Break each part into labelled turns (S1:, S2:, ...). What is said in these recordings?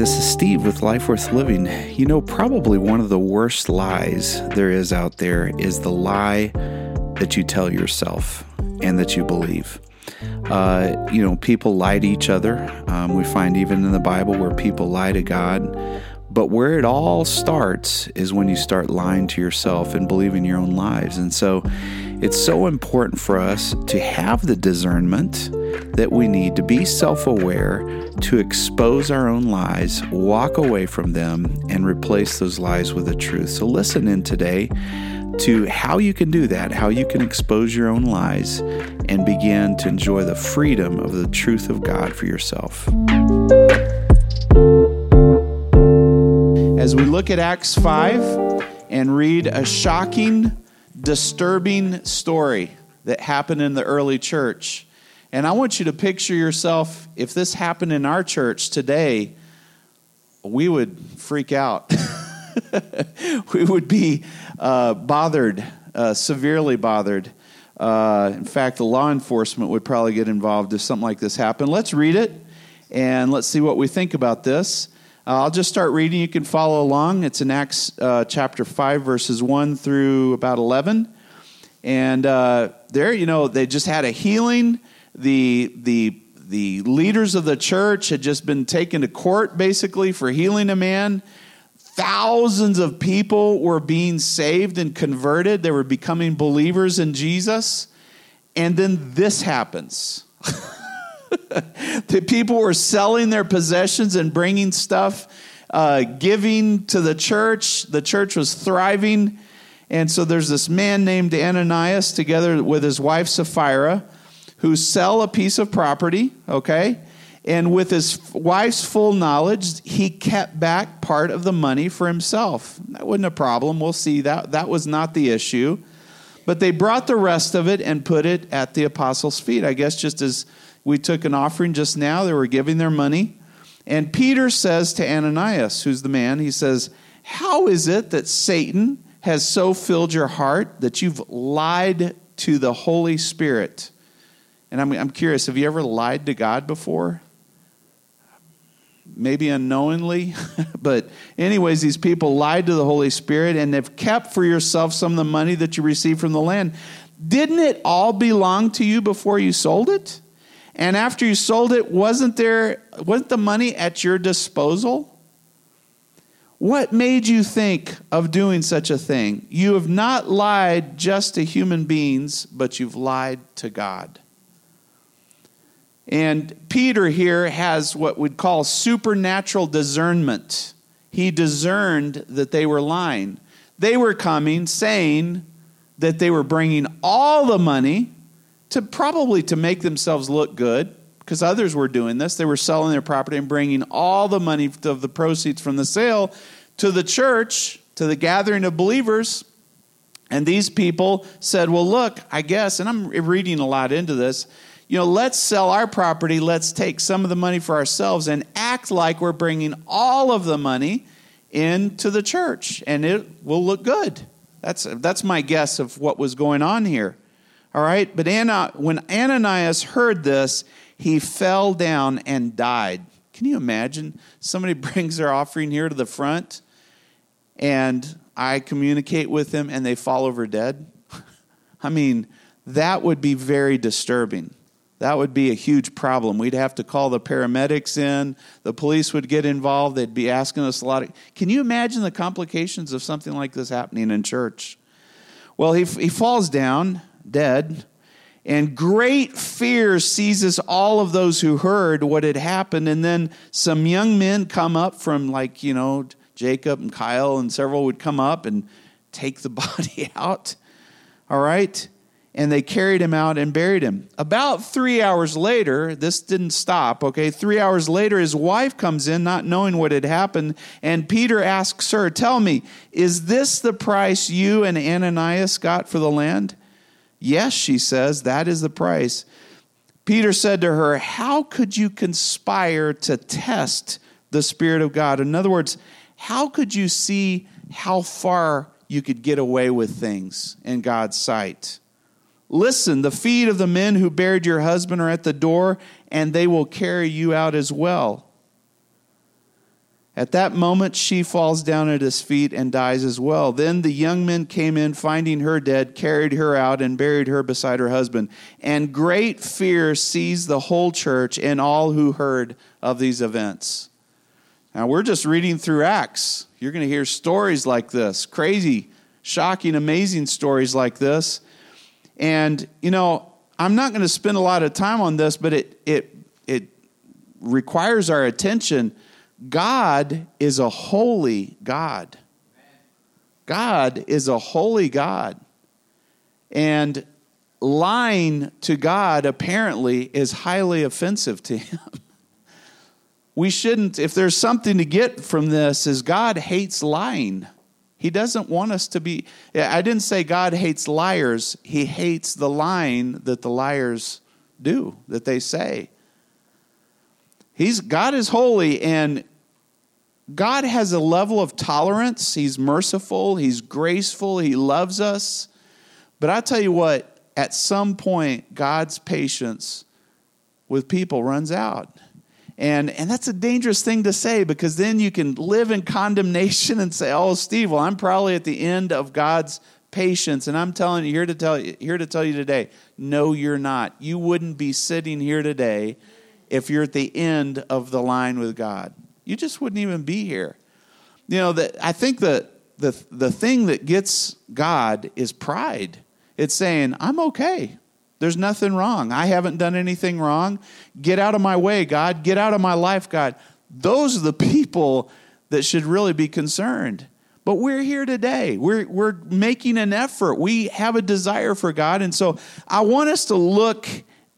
S1: this is Steve with Life Worth Living. You know, probably one of the worst lies there is out there is the lie that you tell yourself and that you believe. Uh, you know, people lie to each other. Um, we find even in the Bible where people lie to God. But where it all starts is when you start lying to yourself and believing your own lies. And so it's so important for us to have the discernment that we need to be self aware, to expose our own lies, walk away from them, and replace those lies with the truth. So, listen in today to how you can do that, how you can expose your own lies and begin to enjoy the freedom of the truth of God for yourself. As we look at Acts 5 and read a shocking, disturbing story that happened in the early church. And I want you to picture yourself if this happened in our church today, we would freak out. we would be uh, bothered, uh, severely bothered. Uh, in fact, the law enforcement would probably get involved if something like this happened. Let's read it and let's see what we think about this. Uh, I'll just start reading. You can follow along. It's in Acts uh, chapter 5, verses 1 through about 11. And uh, there, you know, they just had a healing. The, the, the leaders of the church had just been taken to court basically for healing a man. Thousands of people were being saved and converted. They were becoming believers in Jesus. And then this happens. the people were selling their possessions and bringing stuff, uh, giving to the church. The church was thriving. And so there's this man named Ananias together with his wife Sapphira who sell a piece of property, okay? And with his wife's full knowledge, he kept back part of the money for himself. That wasn't a problem. We'll see that. That was not the issue. But they brought the rest of it and put it at the apostles' feet. I guess just as we took an offering just now, they were giving their money. And Peter says to Ananias, who's the man, he says, How is it that Satan has so filled your heart that you've lied to the Holy Spirit? And I'm, I'm curious, have you ever lied to God before? Maybe unknowingly, but anyways, these people lied to the Holy Spirit and have kept for yourself some of the money that you received from the land. Didn't it all belong to you before you sold it? And after you sold it, wasn't there wasn't the money at your disposal? What made you think of doing such a thing? You have not lied just to human beings, but you've lied to God. And Peter here has what we'd call supernatural discernment. He discerned that they were lying. They were coming saying that they were bringing all the money to probably to make themselves look good because others were doing this. They were selling their property and bringing all the money of the proceeds from the sale to the church, to the gathering of believers. And these people said, Well, look, I guess, and I'm reading a lot into this, you know, let's sell our property, let's take some of the money for ourselves and act like we're bringing all of the money into the church, and it will look good. That's, that's my guess of what was going on here. All right, but Anna, when Ananias heard this, he fell down and died. Can you imagine? Somebody brings their offering here to the front, and I communicate with them, and they fall over dead. I mean, that would be very disturbing. That would be a huge problem. We'd have to call the paramedics in. The police would get involved. They'd be asking us a lot of. Can you imagine the complications of something like this happening in church? Well, he, he falls down dead. And great fear seizes all of those who heard what had happened. And then some young men come up from, like, you know, Jacob and Kyle and several would come up and take the body out. All right? And they carried him out and buried him. About three hours later, this didn't stop, okay? Three hours later, his wife comes in, not knowing what had happened. And Peter asks her, Tell me, is this the price you and Ananias got for the land? Yes, she says, that is the price. Peter said to her, How could you conspire to test the Spirit of God? In other words, how could you see how far you could get away with things in God's sight? Listen, the feet of the men who buried your husband are at the door, and they will carry you out as well. At that moment, she falls down at his feet and dies as well. Then the young men came in, finding her dead, carried her out, and buried her beside her husband. And great fear seized the whole church and all who heard of these events. Now, we're just reading through Acts. You're going to hear stories like this crazy, shocking, amazing stories like this. And, you know, I'm not going to spend a lot of time on this, but it, it, it requires our attention God is a holy God. God is a holy God. And lying to God apparently is highly offensive to him. We shouldn't, if there's something to get from this, is God hates lying. He doesn't want us to be, I didn't say God hates liars. He hates the lying that the liars do, that they say. He's, God is holy, and God has a level of tolerance. He's merciful, He's graceful, He loves us. But I tell you what, at some point, God's patience with people runs out. And, and that's a dangerous thing to say because then you can live in condemnation and say, oh, Steve, well, I'm probably at the end of God's patience. And I'm telling you, here to tell you, here to tell you today, no, you're not. You wouldn't be sitting here today if you're at the end of the line with God you just wouldn't even be here. You know, that I think the, the, the thing that gets God is pride. It's saying, I'm okay. There's nothing wrong. I haven't done anything wrong. Get out of my way, God. Get out of my life, God. Those are the people that should really be concerned. But we're here today. We're, we're making an effort. We have a desire for God. And so I want us to look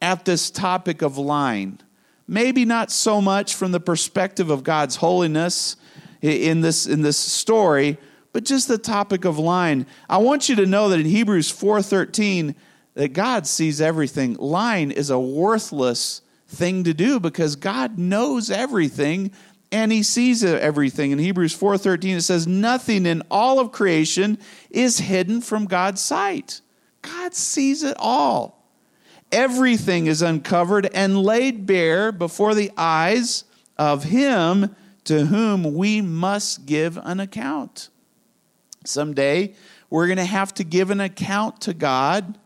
S1: at this topic of lying. Maybe not so much from the perspective of God's holiness in this, in this story, but just the topic of lying. I want you to know that in Hebrews 4:13 that God sees everything. Lying is a worthless thing to do because God knows everything and he sees everything. In Hebrews 4:13 it says nothing in all of creation is hidden from God's sight. God sees it all everything is uncovered and laid bare before the eyes of him to whom we must give an account. Someday, we're going to have to give an account to God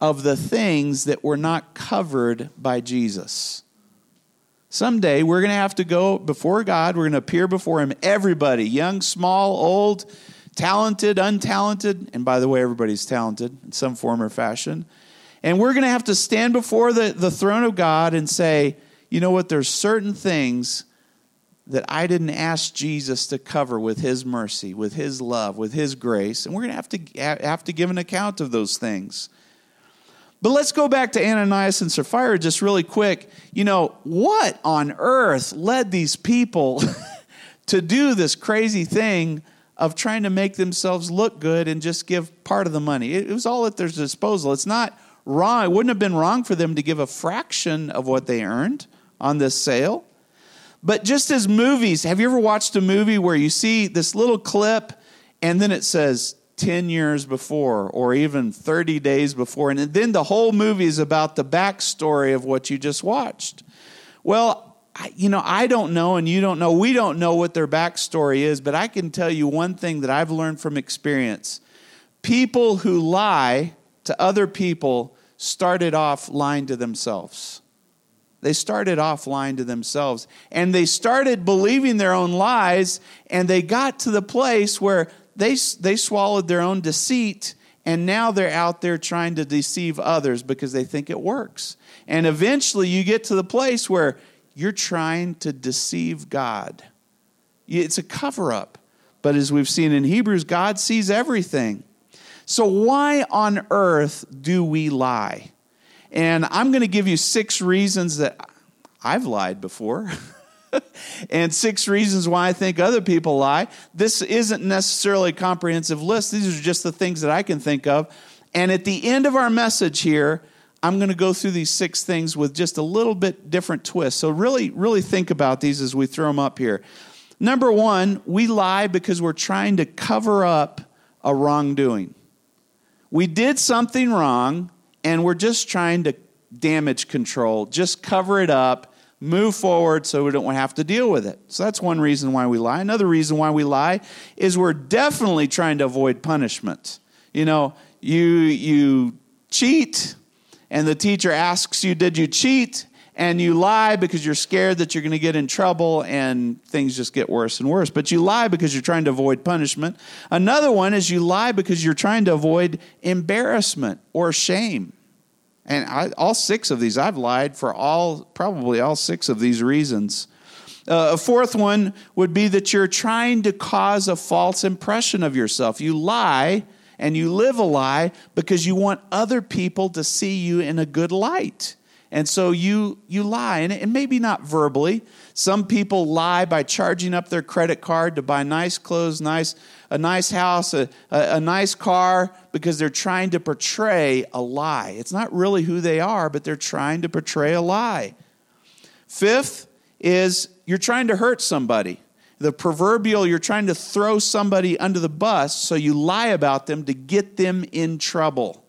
S1: of the things that were not covered by Jesus. Someday, we're going to have to go before God. We're going to appear before Him. Everybody, young, small, old, talented, untalented. And by the way, everybody's talented in some form or fashion. And we're going to have to stand before the, the throne of God and say, you know what, there's certain things that I didn't ask Jesus to cover with his mercy, with his love, with his grace. And we're going to have to have to give an account of those things. But let's go back to Ananias and Sapphira just really quick. You know, what on earth led these people to do this crazy thing of trying to make themselves look good and just give part of the money? It was all at their disposal. It's not wrong. It wouldn't have been wrong for them to give a fraction of what they earned on this sale. But just as movies, have you ever watched a movie where you see this little clip and then it says 10 years before or even 30 days before, and then the whole movie is about the backstory of what you just watched? Well, you know, I don't know, and you don't know. We don't know what their backstory is, but I can tell you one thing that I've learned from experience people who lie to other people started off lying to themselves. They started off lying to themselves. And they started believing their own lies, and they got to the place where they, they swallowed their own deceit, and now they're out there trying to deceive others because they think it works. And eventually you get to the place where you're trying to deceive God. It's a cover up. But as we've seen in Hebrews, God sees everything. So, why on earth do we lie? And I'm going to give you six reasons that I've lied before. and six reasons why I think other people lie. This isn't necessarily a comprehensive list. These are just the things that I can think of. And at the end of our message here, I'm going to go through these six things with just a little bit different twist. So, really, really think about these as we throw them up here. Number one, we lie because we're trying to cover up a wrongdoing. We did something wrong and we're just trying to damage control, just cover it up move forward so we don't have to deal with it. So that's one reason why we lie. Another reason why we lie is we're definitely trying to avoid punishment. You know, you you cheat and the teacher asks you, "Did you cheat?" And you lie because you're scared that you're going to get in trouble and things just get worse and worse. But you lie because you're trying to avoid punishment. Another one is you lie because you're trying to avoid embarrassment or shame. And I, all six of these, I've lied for all, probably all six of these reasons. Uh, a fourth one would be that you're trying to cause a false impression of yourself. You lie and you live a lie because you want other people to see you in a good light. And so you you lie, and, and maybe not verbally. Some people lie by charging up their credit card to buy nice clothes, nice a nice house, a, a, a nice car, because they're trying to portray a lie. It's not really who they are, but they're trying to portray a lie. Fifth is you're trying to hurt somebody. The proverbial, you're trying to throw somebody under the bus, so you lie about them to get them in trouble.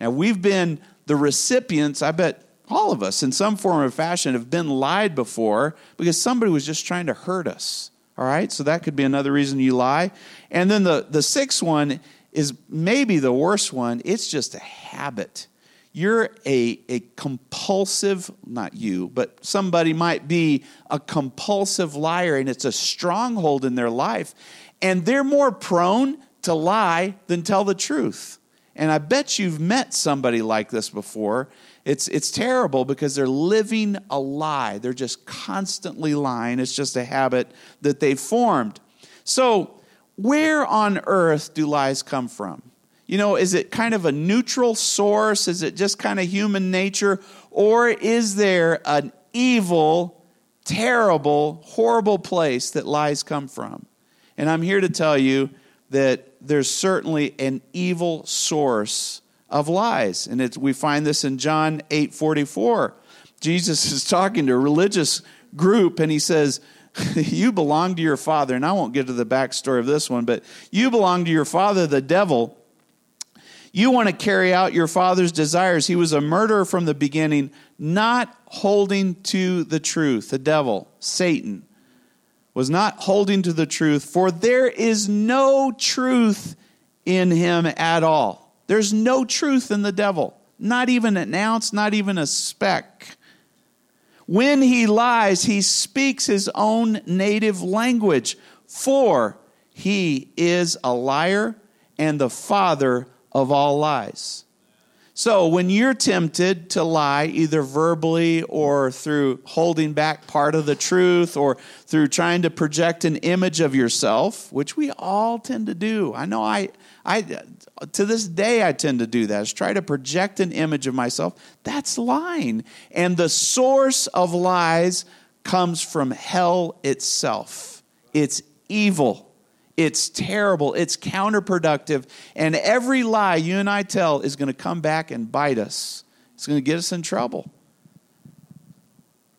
S1: Now, we've been the recipients, I bet all of us in some form or fashion have been lied before because somebody was just trying to hurt us. All right, so that could be another reason you lie. And then the, the sixth one is maybe the worst one it's just a habit. You're a, a compulsive, not you, but somebody might be a compulsive liar and it's a stronghold in their life. And they're more prone to lie than tell the truth. And I bet you've met somebody like this before it's, it's terrible because they're living a lie. They're just constantly lying. It's just a habit that they've formed. So, where on earth do lies come from? You know, is it kind of a neutral source? Is it just kind of human nature? Or is there an evil, terrible, horrible place that lies come from? And I'm here to tell you that there's certainly an evil source of lies. And we find this in John 8 44. Jesus is talking to a religious group and he says, You belong to your father. And I won't get to the backstory of this one, but you belong to your father, the devil. You want to carry out your father's desires. He was a murderer from the beginning, not holding to the truth. The devil, Satan, was not holding to the truth, for there is no truth in him at all. There's no truth in the devil, not even an ounce, not even a speck. When he lies, he speaks his own native language, for he is a liar and the father of all lies. So, when you're tempted to lie, either verbally or through holding back part of the truth or through trying to project an image of yourself, which we all tend to do. I know I, I, to this day, I tend to do that, is try to project an image of myself. That's lying. And the source of lies comes from hell itself. It's evil. It's terrible. It's counterproductive. And every lie you and I tell is going to come back and bite us. It's going to get us in trouble.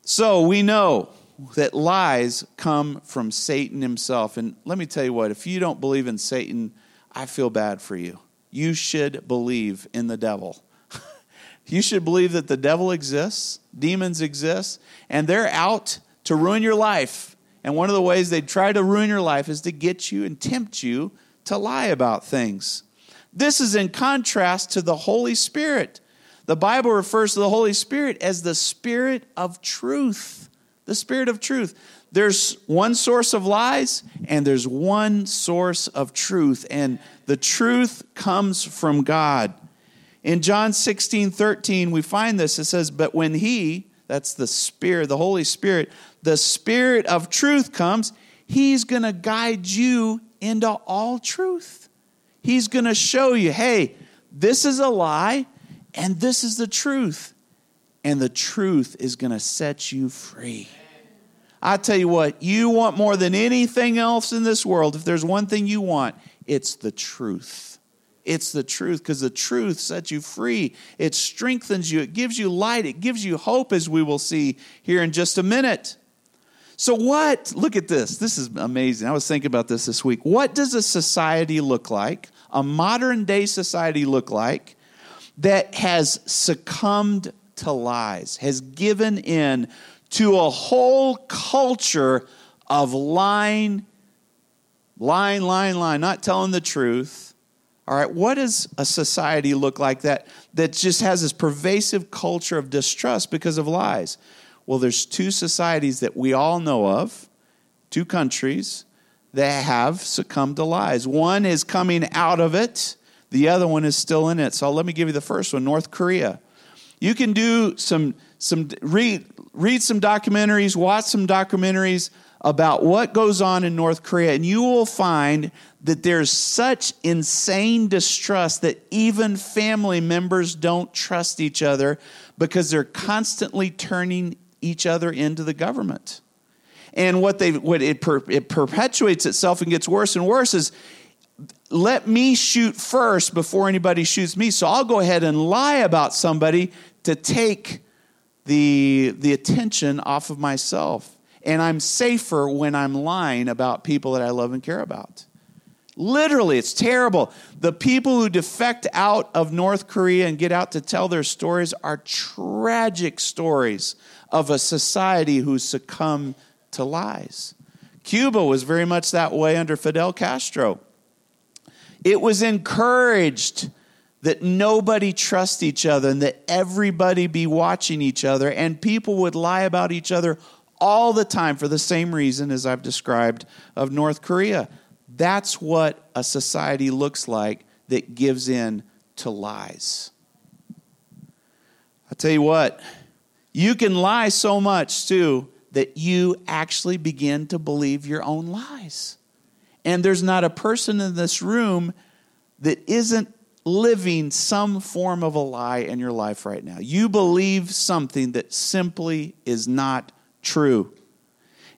S1: So we know that lies come from Satan himself. And let me tell you what, if you don't believe in Satan, I feel bad for you. You should believe in the devil. you should believe that the devil exists, demons exist, and they're out to ruin your life. And one of the ways they try to ruin your life is to get you and tempt you to lie about things. This is in contrast to the Holy Spirit. The Bible refers to the Holy Spirit as the Spirit of truth. The Spirit of truth. There's one source of lies and there's one source of truth, and the truth comes from God. In John 16, 13, we find this. It says, But when He, that's the Spirit, the Holy Spirit, the Spirit of truth comes, He's going to guide you into all truth. He's going to show you, hey, this is a lie and this is the truth. And the truth is going to set you free. I tell you what, you want more than anything else in this world. If there's one thing you want, it's the truth. It's the truth because the truth sets you free. It strengthens you. It gives you light. It gives you hope, as we will see here in just a minute. So, what? Look at this. This is amazing. I was thinking about this this week. What does a society look like, a modern day society look like, that has succumbed to lies, has given in to a whole culture of lying, lying, lying, lying, not telling the truth. All right, what does a society look like that that just has this pervasive culture of distrust because of lies? Well, there's two societies that we all know of, two countries that have succumbed to lies. One is coming out of it, the other one is still in it. So let me give you the first one, North Korea. You can do some some read read some documentaries, watch some documentaries about what goes on in North Korea, and you will find that there's such insane distrust that even family members don't trust each other because they're constantly turning each other into the government. And what they what it, per, it perpetuates itself and gets worse and worse is let me shoot first before anybody shoots me. So I'll go ahead and lie about somebody to take the, the attention off of myself. And I'm safer when I'm lying about people that I love and care about. Literally, it's terrible. The people who defect out of North Korea and get out to tell their stories are tragic stories of a society who succumbed to lies. Cuba was very much that way under Fidel Castro. It was encouraged that nobody trust each other and that everybody be watching each other and people would lie about each other all the time for the same reason as I've described of North Korea. That's what a society looks like that gives in to lies. I'll tell you what, you can lie so much too that you actually begin to believe your own lies. And there's not a person in this room that isn't living some form of a lie in your life right now. You believe something that simply is not true.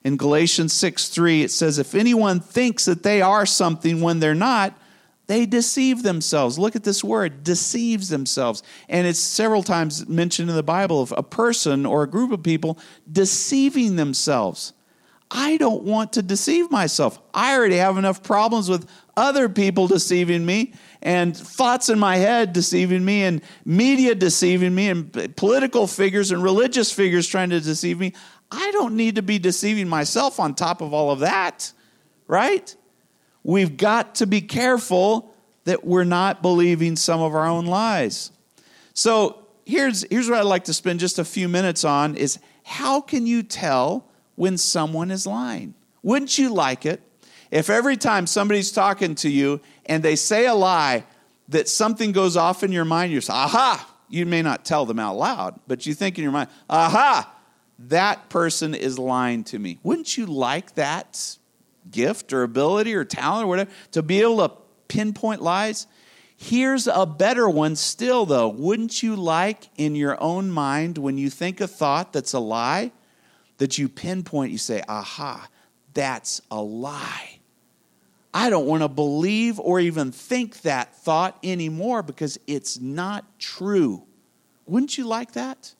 S1: In Galatians 6 3, it says, If anyone thinks that they are something when they're not, they deceive themselves. Look at this word, deceives themselves. And it's several times mentioned in the Bible of a person or a group of people deceiving themselves. I don't want to deceive myself. I already have enough problems with other people deceiving me and thoughts in my head deceiving me and media deceiving me and political figures and religious figures trying to deceive me. I don't need to be deceiving myself on top of all of that, right? We've got to be careful that we're not believing some of our own lies. So here's, here's what I'd like to spend just a few minutes on is how can you tell when someone is lying? Wouldn't you like it if every time somebody's talking to you and they say a lie, that something goes off in your mind, you say, aha, you may not tell them out loud, but you think in your mind, aha, that person is lying to me. Wouldn't you like that gift or ability or talent or whatever to be able to pinpoint lies? Here's a better one still, though. Wouldn't you like in your own mind when you think a thought that's a lie that you pinpoint, you say, aha, that's a lie? I don't want to believe or even think that thought anymore because it's not true. Wouldn't you like that?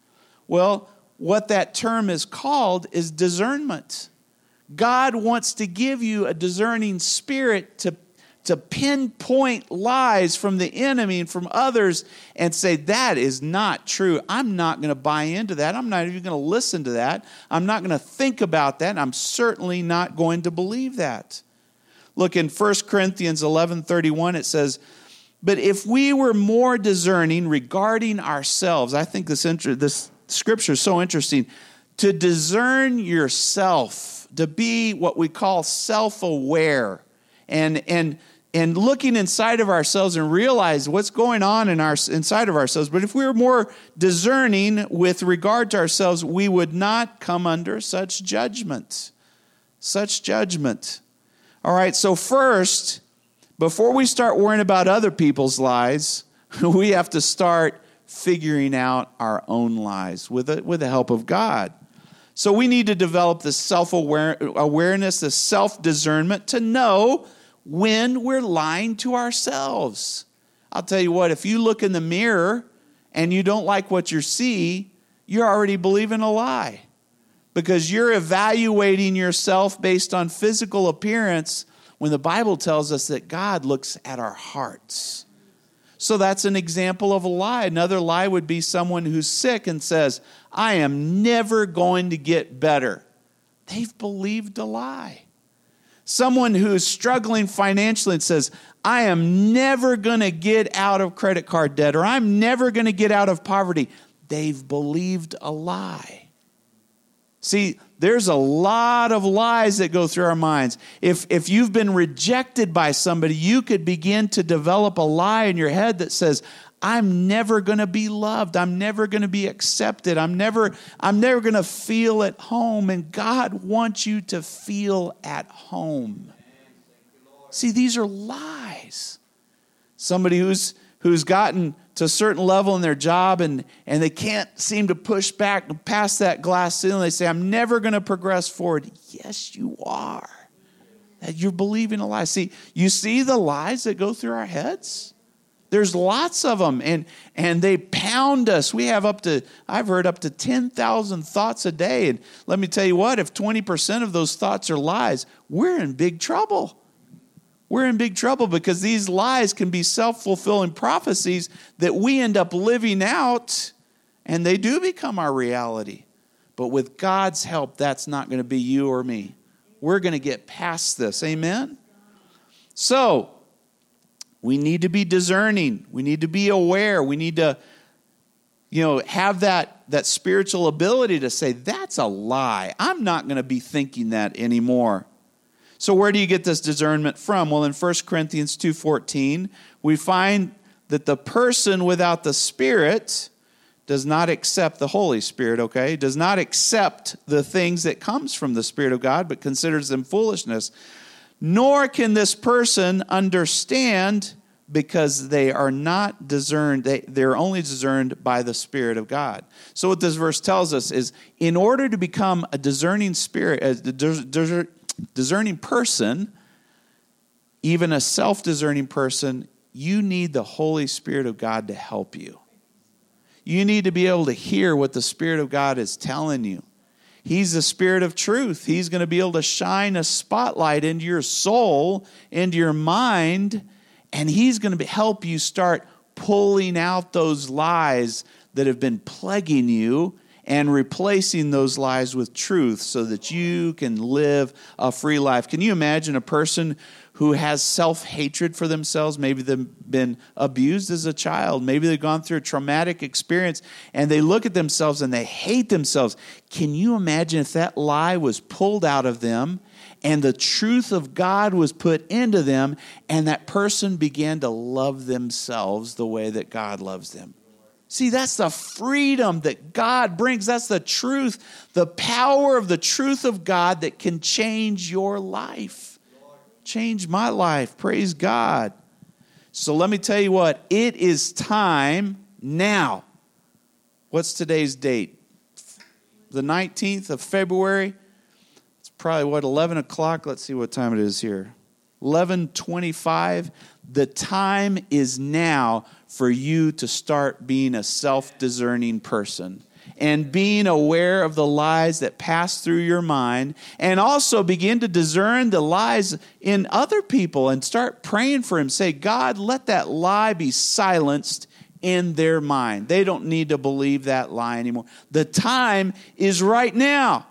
S1: Well, what that term is called is discernment. God wants to give you a discerning spirit to, to pinpoint lies from the enemy and from others and say, that is not true. I'm not going to buy into that. I'm not even going to listen to that. I'm not going to think about that. I'm certainly not going to believe that. Look in 1 Corinthians 11 31, it says, But if we were more discerning regarding ourselves, I think this, inter- this scripture is so interesting. To discern yourself, to be what we call self aware, and, and, and looking inside of ourselves and realize what's going on in our, inside of ourselves. But if we were more discerning with regard to ourselves, we would not come under such judgment. Such judgment. All right, so first, before we start worrying about other people's lies, we have to start figuring out our own lies with the, with the help of God. So we need to develop the self awareness, the self discernment to know when we're lying to ourselves. I'll tell you what, if you look in the mirror and you don't like what you see, you're already believing a lie because you're evaluating yourself based on physical appearance when the Bible tells us that God looks at our hearts. So that's an example of a lie. Another lie would be someone who's sick and says, I am never going to get better. They've believed a lie. Someone who is struggling financially and says, I am never going to get out of credit card debt or I'm never going to get out of poverty. They've believed a lie. See, there's a lot of lies that go through our minds. If, if you've been rejected by somebody, you could begin to develop a lie in your head that says, I'm never going to be loved. I'm never going to be accepted. I'm never I'm never going to feel at home and God wants you to feel at home. See, these are lies. Somebody who's who's gotten to a certain level in their job and, and they can't seem to push back past that glass ceiling. They say, I'm never going to progress forward. Yes, you are. That you're believing a lie. See, you see the lies that go through our heads? There's lots of them, and, and they pound us. We have up to, I've heard up to 10,000 thoughts a day. And let me tell you what, if 20% of those thoughts are lies, we're in big trouble we're in big trouble because these lies can be self fulfilling prophecies that we end up living out and they do become our reality. But with God's help, that's not going to be you or me. We're going to get past this. Amen? So, we need to be discerning. We need to be aware. We need to, you know, have that, that spiritual ability to say, that's a lie. I'm not going to be thinking that anymore. So where do you get this discernment from? Well, in 1 Corinthians 2:14, we find that the person without the Spirit does not accept the Holy Spirit, okay? Does not accept the things that comes from the Spirit of God, but considers them foolishness. Nor can this person understand because they are not discerned, they, they're only discerned by the Spirit of God. So, what this verse tells us is in order to become a discerning spirit, a discerning person, even a self discerning person, you need the Holy Spirit of God to help you. You need to be able to hear what the Spirit of God is telling you. He's the Spirit of truth. He's going to be able to shine a spotlight into your soul, into your mind, and He's going to help you start pulling out those lies that have been plaguing you and replacing those lies with truth so that you can live a free life. Can you imagine a person who has self hatred for themselves? Maybe they've been abused as a child, maybe they've gone through a traumatic experience and they look at themselves and they hate themselves. Can you imagine if that lie was pulled out of them? and the truth of God was put into them, and that person began to love themselves the way that God loves them. See, that's the freedom that God brings. That's the truth, the power of the truth of God that can change your life. Change my life. Praise God. So let me tell you what, it is time now. What's today's date? The 19th of February. It's probably what, 11 o'clock? Let's see what time it is here. 1125. The time is now for you to start being a self discerning person and being aware of the lies that pass through your mind, and also begin to discern the lies in other people and start praying for him. Say, God, let that lie be silenced in their mind. They don't need to believe that lie anymore. The time is right now.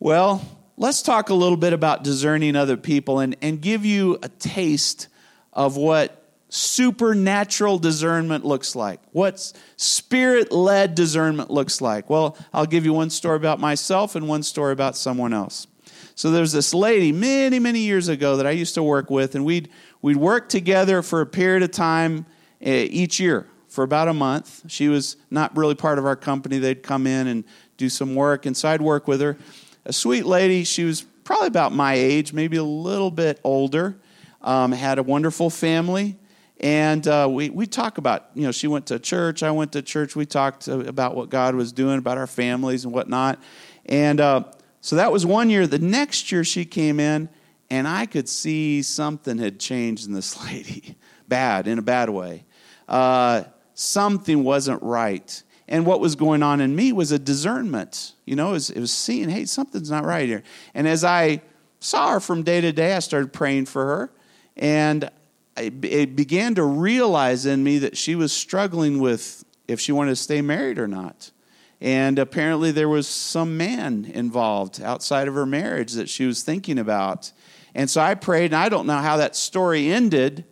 S1: Well, let's talk a little bit about discerning other people and, and give you a taste of what supernatural discernment looks like, what spirit led discernment looks like. Well, I'll give you one story about myself and one story about someone else. So there's this lady many, many years ago that I used to work with, and we'd, we'd work together for a period of time uh, each year for about a month. She was not really part of our company. They'd come in and do some work, and so I'd work with her. A sweet lady, she was probably about my age, maybe a little bit older, um, had a wonderful family. And uh, we, we talk about, you know, she went to church, I went to church. We talked about what God was doing, about our families and whatnot. And uh, so that was one year. The next year she came in, and I could see something had changed in this lady. bad, in a bad way. Uh, something wasn't right. And what was going on in me was a discernment. You know, it was, it was seeing, hey, something's not right here. And as I saw her from day to day, I started praying for her. And it began to realize in me that she was struggling with if she wanted to stay married or not. And apparently, there was some man involved outside of her marriage that she was thinking about. And so I prayed, and I don't know how that story ended,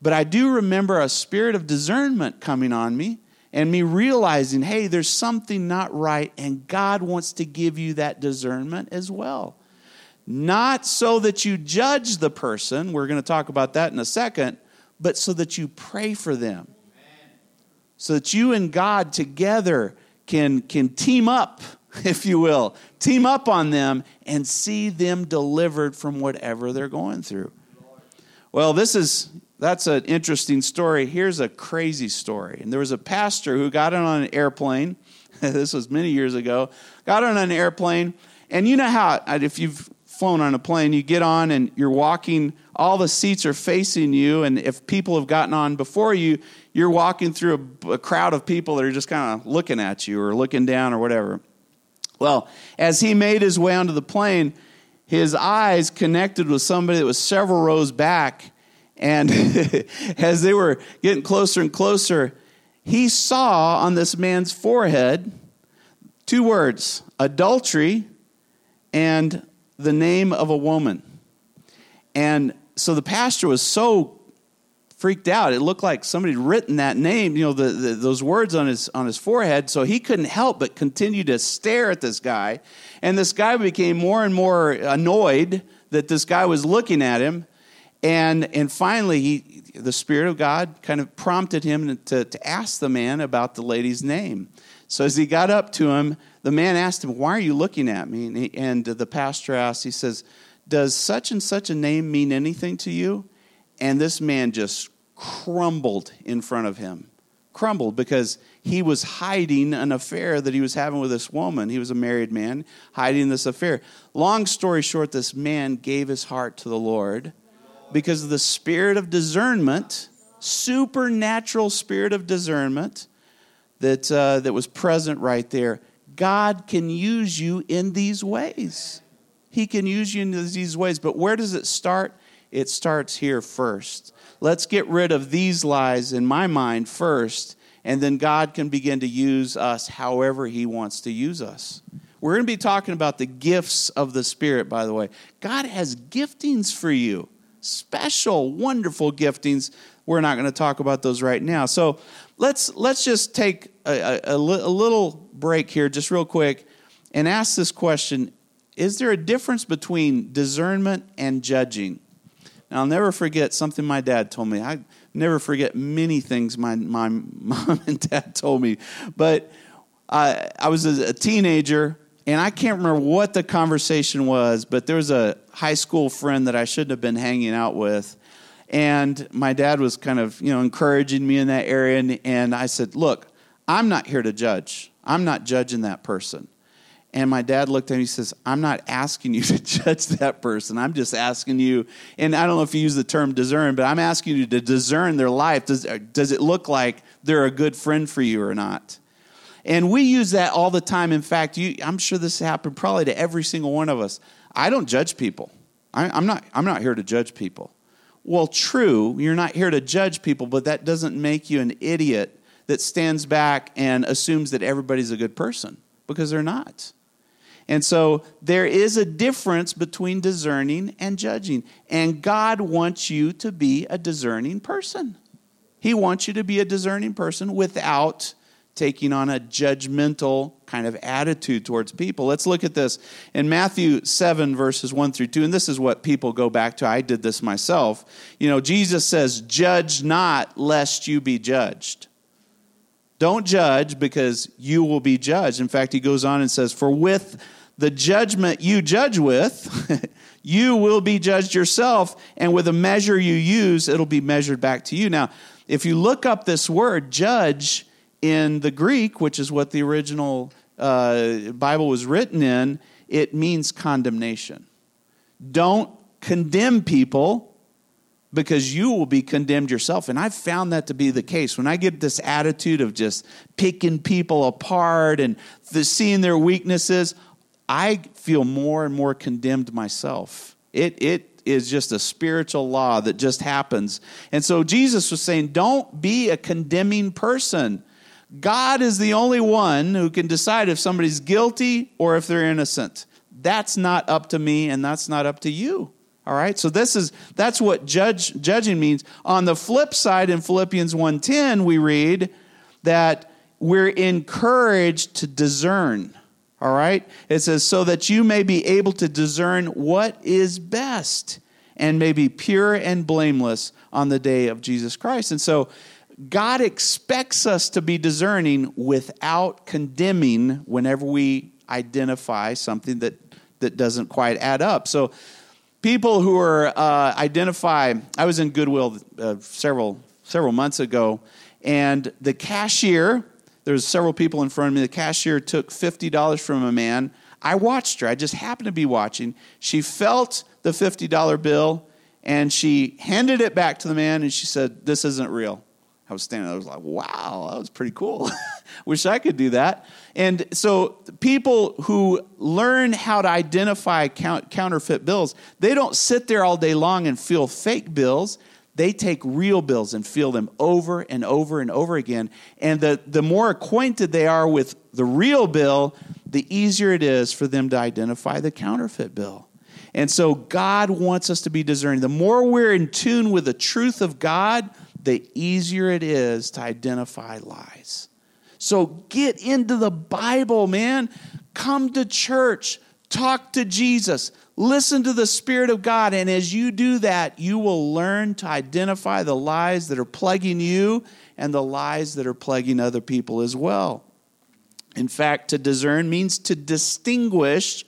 S1: but I do remember a spirit of discernment coming on me and me realizing, hey, there's something not right, and God wants to give you that discernment as well. Not so that you judge the person, we're going to talk about that in a second, but so that you pray for them. So that you and God together can, can team up, if you will, team up on them and see them delivered from whatever they're going through. Well, this is that's an interesting story. Here's a crazy story. And there was a pastor who got on an airplane. this was many years ago. Got on an airplane, and you know how if you've flown on a plane, you get on and you're walking. All the seats are facing you, and if people have gotten on before you, you're walking through a, a crowd of people that are just kind of looking at you or looking down or whatever. Well, as he made his way onto the plane, his eyes connected with somebody that was several rows back and as they were getting closer and closer, he saw on this man's forehead two words adultery and the name of a woman. And so the pastor was so freaked out. It looked like somebody had written that name, you know, the, the, those words on his, on his forehead. So he couldn't help but continue to stare at this guy. And this guy became more and more annoyed that this guy was looking at him. And, and finally, he, the Spirit of God kind of prompted him to, to ask the man about the lady's name. So as he got up to him, the man asked him, Why are you looking at me? And, he, and the pastor asked, He says, Does such and such a name mean anything to you? And this man just crumbled in front of him. Crumbled because he was hiding an affair that he was having with this woman. He was a married man, hiding this affair. Long story short, this man gave his heart to the Lord because of the spirit of discernment, supernatural spirit of discernment that, uh, that was present right there. God can use you in these ways. He can use you in these ways. But where does it start? It starts here first. Let's get rid of these lies in my mind first, and then God can begin to use us however He wants to use us. We're going to be talking about the gifts of the Spirit, by the way. God has giftings for you special, wonderful giftings. We're not going to talk about those right now. So let's let's just take a, a, a, little break here, just real quick, and ask this question: Is there a difference between discernment and judging? Now, I'll never forget something my dad told me. I never forget many things my my mom and dad told me, but I, I was a teenager and I can't remember what the conversation was, but there was a high school friend that I shouldn't have been hanging out with. And my dad was kind of, you know, encouraging me in that area. And, and I said, Look, I'm not here to judge. I'm not judging that person. And my dad looked at me and he says, I'm not asking you to judge that person. I'm just asking you, and I don't know if you use the term discern, but I'm asking you to discern their life. Does, does it look like they're a good friend for you or not? And we use that all the time. In fact, you, I'm sure this happened probably to every single one of us. I don't judge people. I, I'm, not, I'm not here to judge people. Well, true, you're not here to judge people, but that doesn't make you an idiot that stands back and assumes that everybody's a good person because they're not. And so there is a difference between discerning and judging. And God wants you to be a discerning person. He wants you to be a discerning person without taking on a judgmental kind of attitude towards people. Let's look at this in Matthew 7, verses 1 through 2. And this is what people go back to. I did this myself. You know, Jesus says, Judge not, lest you be judged. Don't judge because you will be judged. In fact, he goes on and says, For with the judgment you judge with, you will be judged yourself, and with a measure you use, it'll be measured back to you. Now, if you look up this word, judge, in the Greek, which is what the original uh, Bible was written in, it means condemnation. Don't condemn people because you will be condemned yourself. And I've found that to be the case. When I get this attitude of just picking people apart and the, seeing their weaknesses, I feel more and more condemned myself. It, it, is just a spiritual law that just happens. And so Jesus was saying, don't be a condemning person. God is the only one who can decide if somebody's guilty or if they're innocent. That's not up to me and that's not up to you. All right? So this is that's what judge judging means. On the flip side in Philippians 1:10 we read that we're encouraged to discern. All right? It says, so that you may be able to discern what is best and may be pure and blameless on the day of Jesus Christ. And so God expects us to be discerning without condemning whenever we identify something that, that doesn't quite add up. So people who are uh, identify, I was in Goodwill uh, several several months ago, and the cashier there was several people in front of me. The cashier took $50 from a man. I watched her. I just happened to be watching. She felt the $50 bill and she handed it back to the man and she said, This isn't real. I was standing there, I was like, wow, that was pretty cool. Wish I could do that. And so, people who learn how to identify count, counterfeit bills, they don't sit there all day long and feel fake bills they take real bills and feel them over and over and over again. And the, the more acquainted they are with the real bill, the easier it is for them to identify the counterfeit bill. And so God wants us to be discerning. The more we're in tune with the truth of God, the easier it is to identify lies. So get into the Bible, man. Come to church. Talk to Jesus. Listen to the Spirit of God. And as you do that, you will learn to identify the lies that are plaguing you and the lies that are plaguing other people as well. In fact, to discern means to distinguish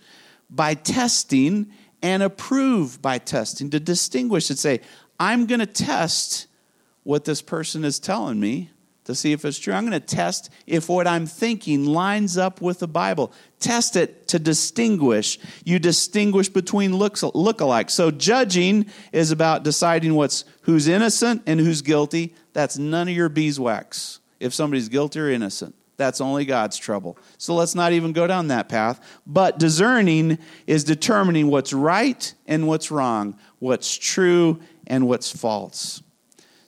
S1: by testing and approve by testing. To distinguish and say, I'm going to test what this person is telling me to see if it's true. I'm going to test if what I'm thinking lines up with the Bible. Test it to distinguish. You distinguish between looks, look-alike. So judging is about deciding what's who's innocent and who's guilty. That's none of your beeswax. If somebody's guilty or innocent, that's only God's trouble. So let's not even go down that path. But discerning is determining what's right and what's wrong, what's true and what's false.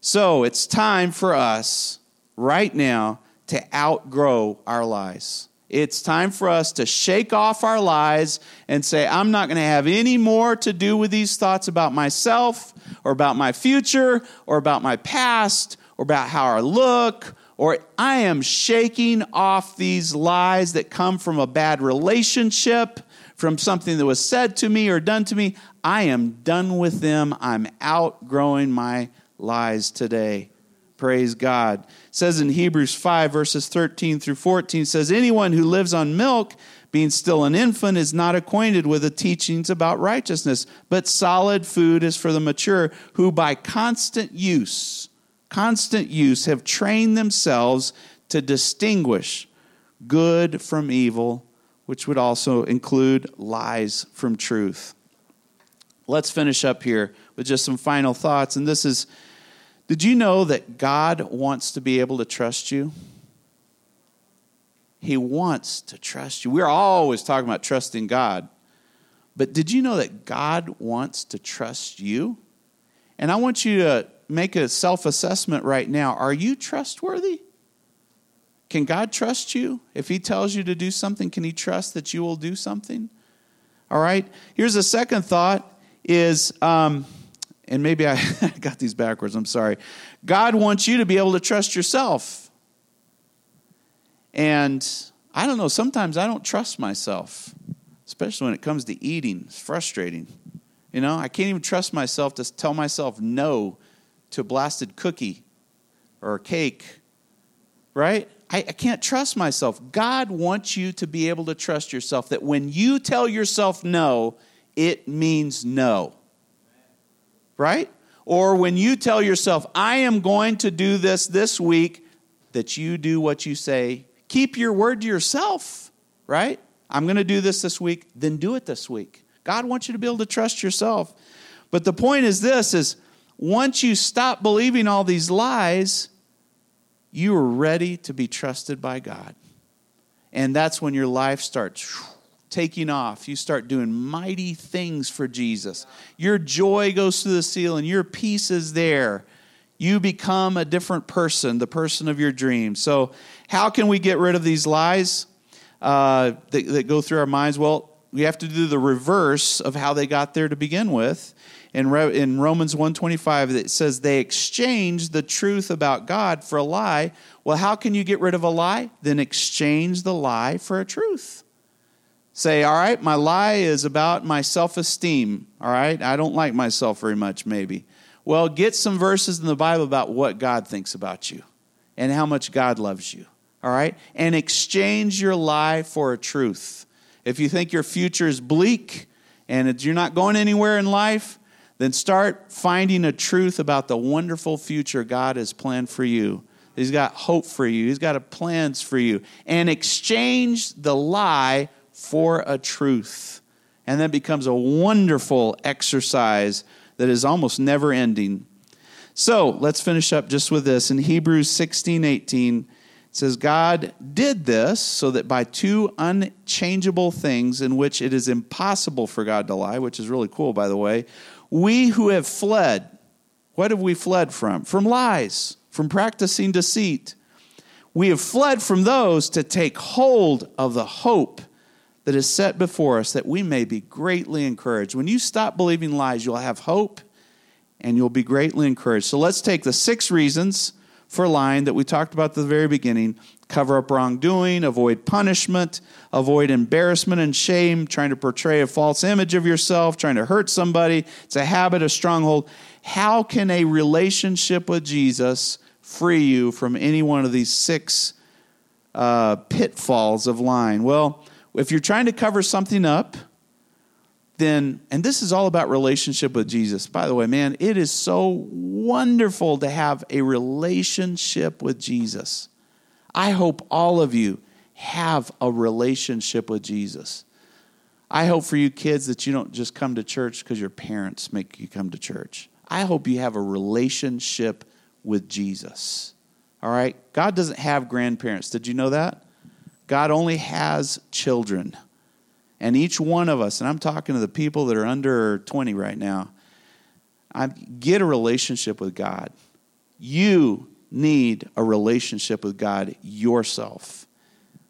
S1: So it's time for us right now to outgrow our lies. It's time for us to shake off our lies and say, I'm not going to have any more to do with these thoughts about myself or about my future or about my past or about how I look or I am shaking off these lies that come from a bad relationship, from something that was said to me or done to me. I am done with them. I'm outgrowing my lies today. Praise God. It says in Hebrews 5, verses 13 through 14, says, Anyone who lives on milk, being still an infant, is not acquainted with the teachings about righteousness, but solid food is for the mature, who by constant use, constant use, have trained themselves to distinguish good from evil, which would also include lies from truth. Let's finish up here with just some final thoughts. And this is did you know that God wants to be able to trust you? He wants to trust you. We're always talking about trusting God. But did you know that God wants to trust you? And I want you to make a self assessment right now. Are you trustworthy? Can God trust you? If He tells you to do something, can He trust that you will do something? All right. Here's a second thought is um, and maybe I got these backwards, I'm sorry. God wants you to be able to trust yourself. And I don't know, sometimes I don't trust myself, especially when it comes to eating. It's frustrating. You know, I can't even trust myself to tell myself no to a blasted cookie or a cake, right? I, I, can't trust myself. God wants you to be able to trust yourself that when you tell yourself no, it means no right? Or when you tell yourself, I am going to do this this week, that you do what you say. Keep your word to yourself, right? I'm going to do this this week, then do it this week. God wants you to be able to trust yourself. But the point is this is once you stop believing all these lies, you are ready to be trusted by God. And that's when your life starts taking off. You start doing mighty things for Jesus. Your joy goes through the ceiling, your peace is there. You become a different person, the person of your dreams. So, how can we get rid of these lies uh, that, that go through our minds? Well, we have to do the reverse of how they got there to begin with in, Re- in Romans 125 that says they exchanged the truth about God for a lie. Well, how can you get rid of a lie? Then exchange the lie for a truth. Say, all right, my lie is about my self esteem. All right, I don't like myself very much, maybe. Well, get some verses in the Bible about what God thinks about you and how much God loves you. All right, and exchange your lie for a truth. If you think your future is bleak and you're not going anywhere in life, then start finding a truth about the wonderful future God has planned for you. He's got hope for you, He's got plans for you. And exchange the lie for a truth. And that becomes a wonderful exercise that is almost never ending. So let's finish up just with this. In Hebrews 16 18, it says, God did this so that by two unchangeable things in which it is impossible for God to lie, which is really cool, by the way, we who have fled, what have we fled from? From lies, from practicing deceit. We have fled from those to take hold of the hope that is set before us that we may be greatly encouraged. When you stop believing lies, you'll have hope and you'll be greatly encouraged. So let's take the six reasons for lying that we talked about at the very beginning cover up wrongdoing, avoid punishment, avoid embarrassment and shame, trying to portray a false image of yourself, trying to hurt somebody. It's a habit, a stronghold. How can a relationship with Jesus free you from any one of these six uh, pitfalls of lying? Well, if you're trying to cover something up, then, and this is all about relationship with Jesus. By the way, man, it is so wonderful to have a relationship with Jesus. I hope all of you have a relationship with Jesus. I hope for you kids that you don't just come to church because your parents make you come to church. I hope you have a relationship with Jesus. All right? God doesn't have grandparents. Did you know that? God only has children. And each one of us, and I'm talking to the people that are under 20 right now, I get a relationship with God. You need a relationship with God yourself.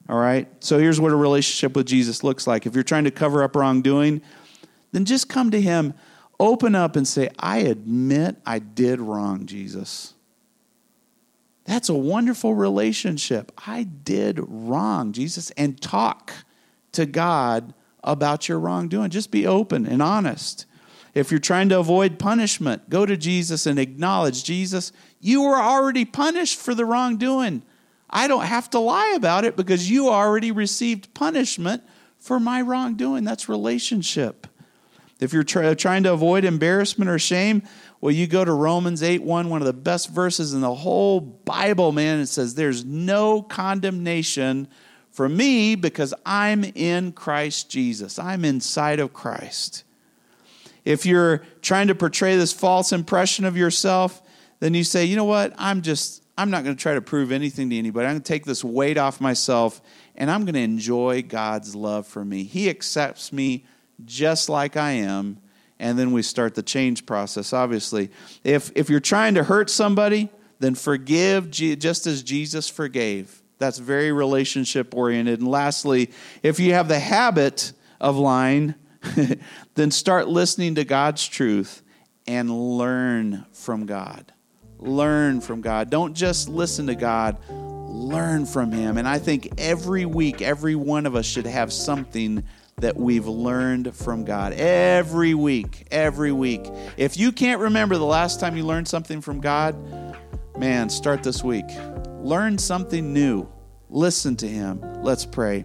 S1: All right? So here's what a relationship with Jesus looks like. If you're trying to cover up wrongdoing, then just come to Him, open up, and say, I admit I did wrong, Jesus. That's a wonderful relationship. I did wrong, Jesus, and talk to God about your wrongdoing. Just be open and honest. If you're trying to avoid punishment, go to Jesus and acknowledge Jesus, you were already punished for the wrongdoing. I don't have to lie about it because you already received punishment for my wrongdoing. That's relationship. If you're try, trying to avoid embarrassment or shame, well, you go to Romans 8 1, one of the best verses in the whole Bible, man. It says, There's no condemnation for me because I'm in Christ Jesus. I'm inside of Christ. If you're trying to portray this false impression of yourself, then you say, you know what? I'm just, I'm not going to try to prove anything to anybody. I'm going to take this weight off myself and I'm going to enjoy God's love for me. He accepts me just like I am. And then we start the change process, obviously. If, if you're trying to hurt somebody, then forgive just as Jesus forgave. That's very relationship oriented. And lastly, if you have the habit of lying, then start listening to God's truth and learn from God. Learn from God. Don't just listen to God, learn from Him. And I think every week, every one of us should have something that we've learned from God. Every week, every week. If you can't remember the last time you learned something from God, man, start this week. Learn something new. Listen to Him. Let's pray.